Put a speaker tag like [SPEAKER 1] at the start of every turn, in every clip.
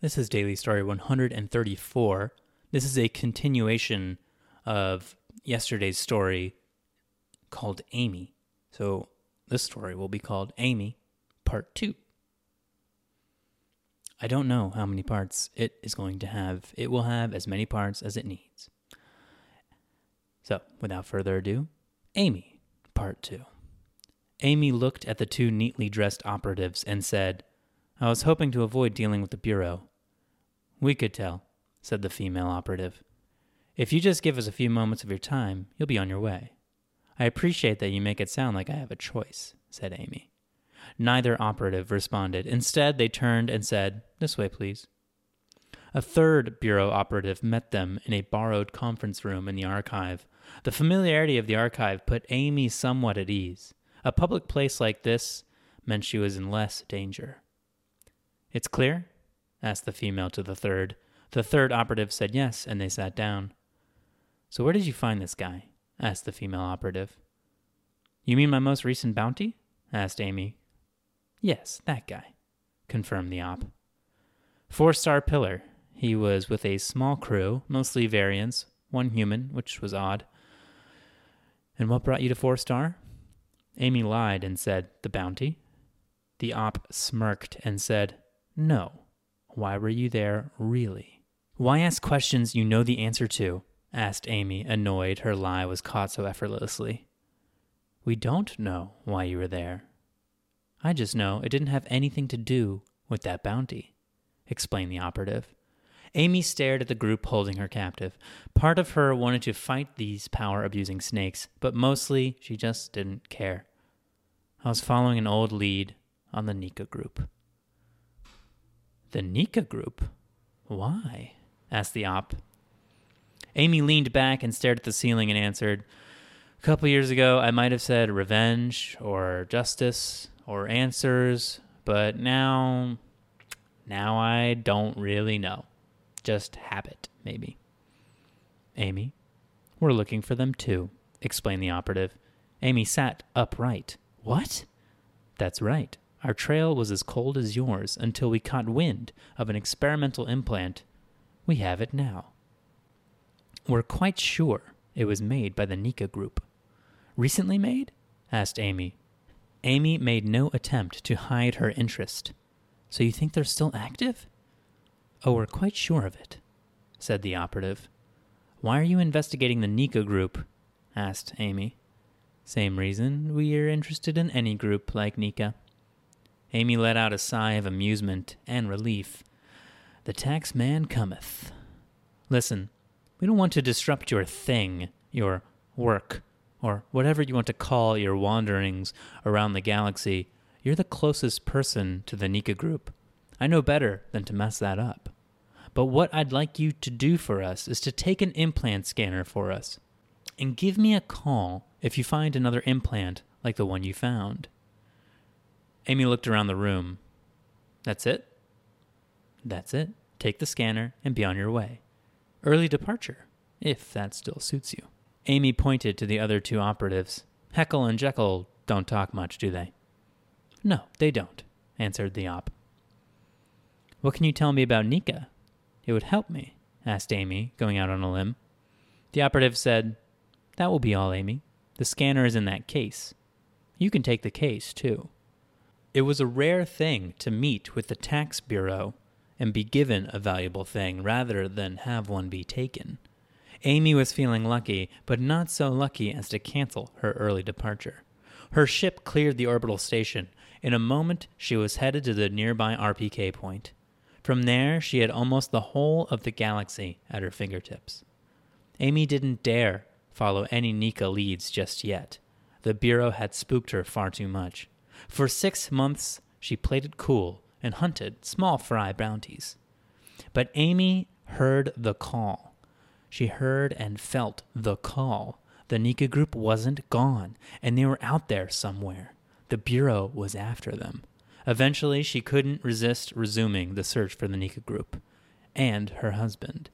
[SPEAKER 1] This is Daily Story 134. This is a continuation of yesterday's story called Amy. So this story will be called Amy Part 2. I don't know how many parts it is going to have. It will have as many parts as it needs. So, without further ado, Amy, Part 2. Amy looked at the two neatly dressed operatives and said, I was hoping to avoid dealing with the Bureau. We could tell, said the female operative. If you just give us a few moments of your time, you'll be on your way. I appreciate that you make it sound like I have a choice, said Amy. Neither operative responded. Instead, they turned and said, This way, please. A third Bureau operative met them in a borrowed conference room in the archive. The familiarity of the archive put Amy somewhat at ease. A public place like this meant she was in less danger. It's clear? Asked the female to the third. The third operative said yes, and they sat down. So where did you find this guy? asked the female operative. You mean my most recent bounty? asked Amy. Yes, that guy, confirmed the op. Four star pillar. He was with a small crew, mostly variants, one human, which was odd. And what brought you to four star? Amy lied and said, The bounty? The op smirked and said, No. Why were you there, really? Why ask questions you know the answer to? asked Amy, annoyed her lie was caught so effortlessly. We don't know why you were there. I just know it didn't have anything to do with that bounty, explained the operative. Amy stared at the group holding her captive. Part of her wanted to fight these power abusing snakes, but mostly she just didn't care. I was following an old lead on the Nika group. The Nika group? Why? asked the op. Amy leaned back and stared at the ceiling and answered, A couple years ago, I might have said revenge or justice or answers, but now. Now I don't really know. Just habit, maybe. Amy, we're looking for them too, explained the operative. Amy sat upright. What? That's right. Our trail was as cold as yours until we caught wind of an experimental implant. We have it now. We're quite sure it was made by the Nika group. Recently made? asked Amy. Amy made no attempt to hide her interest. So you think they're still active? Oh, we're quite sure of it, said the operative. Why are you investigating the Nika group? asked Amy. Same reason we are interested in any group like Nika. Amy let out a sigh of amusement and relief. The tax man cometh. Listen, we don't want to disrupt your thing, your work, or whatever you want to call your wanderings around the galaxy. You're the closest person to the Nika group. I know better than to mess that up. But what I'd like you to do for us is to take an implant scanner for us and give me a call if you find another implant like the one you found. Amy looked around the room. That's it? That's it. Take the scanner and be on your way. Early departure, if that still suits you. Amy pointed to the other two operatives. Heckle and Jeckle don't talk much, do they? No, they don't, answered the op. What can you tell me about Nika? It would help me, asked Amy, going out on a limb. The operative said, That will be all, Amy. The scanner is in that case. You can take the case, too. It was a rare thing to meet with the tax bureau and be given a valuable thing rather than have one be taken. Amy was feeling lucky, but not so lucky as to cancel her early departure. Her ship cleared the orbital station. In a moment, she was headed to the nearby RPK point. From there, she had almost the whole of the galaxy at her fingertips. Amy didn't dare follow any Nika leads just yet. The Bureau had spooked her far too much. For six months, she played it cool and hunted small fry bounties. But Amy heard the call. She heard and felt the call. The Nika group wasn't gone, and they were out there somewhere. The Bureau was after them. Eventually, she couldn't resist resuming the search for the Nika group and her husband.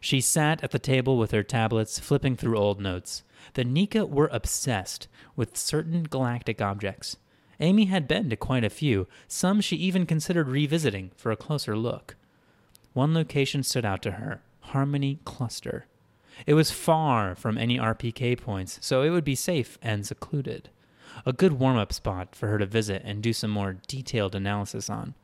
[SPEAKER 1] She sat at the table with her tablets, flipping through old notes. The Nika were obsessed with certain galactic objects. Amy had been to quite a few, some she even considered revisiting for a closer look. One location stood out to her Harmony Cluster. It was far from any RPK points, so it would be safe and secluded. A good warm up spot for her to visit and do some more detailed analysis on.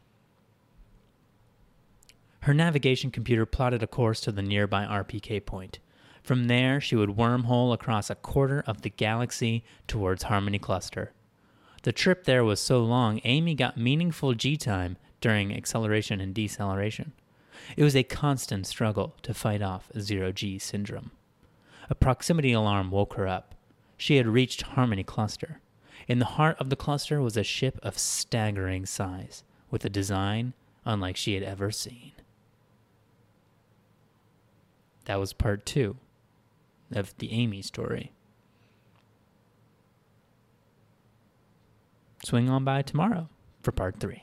[SPEAKER 1] Her navigation computer plotted a course to the nearby RPK point. From there, she would wormhole across a quarter of the galaxy towards Harmony Cluster. The trip there was so long, Amy got meaningful G time during acceleration and deceleration. It was a constant struggle to fight off zero G syndrome. A proximity alarm woke her up. She had reached Harmony Cluster. In the heart of the cluster was a ship of staggering size, with a design unlike she had ever seen. That was part two of the Amy story. Swing on by tomorrow for part three.